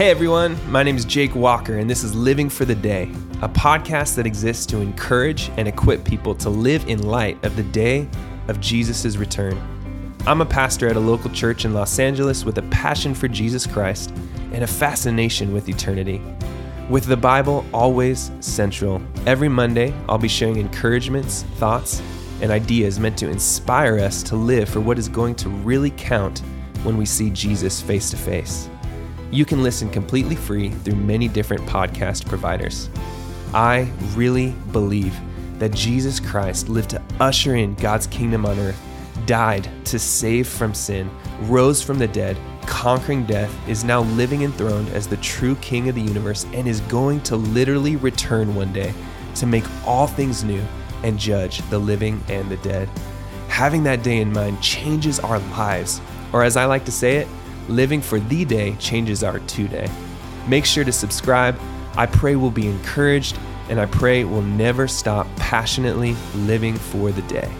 Hey everyone, my name is Jake Walker, and this is Living for the Day, a podcast that exists to encourage and equip people to live in light of the day of Jesus' return. I'm a pastor at a local church in Los Angeles with a passion for Jesus Christ and a fascination with eternity. With the Bible always central, every Monday I'll be sharing encouragements, thoughts, and ideas meant to inspire us to live for what is going to really count when we see Jesus face to face. You can listen completely free through many different podcast providers. I really believe that Jesus Christ lived to usher in God's kingdom on earth, died to save from sin, rose from the dead, conquering death, is now living enthroned as the true King of the universe, and is going to literally return one day to make all things new and judge the living and the dead. Having that day in mind changes our lives, or as I like to say it, living for the day changes our today. Make sure to subscribe. I pray we'll be encouraged, and I pray we'll never stop passionately living for the day.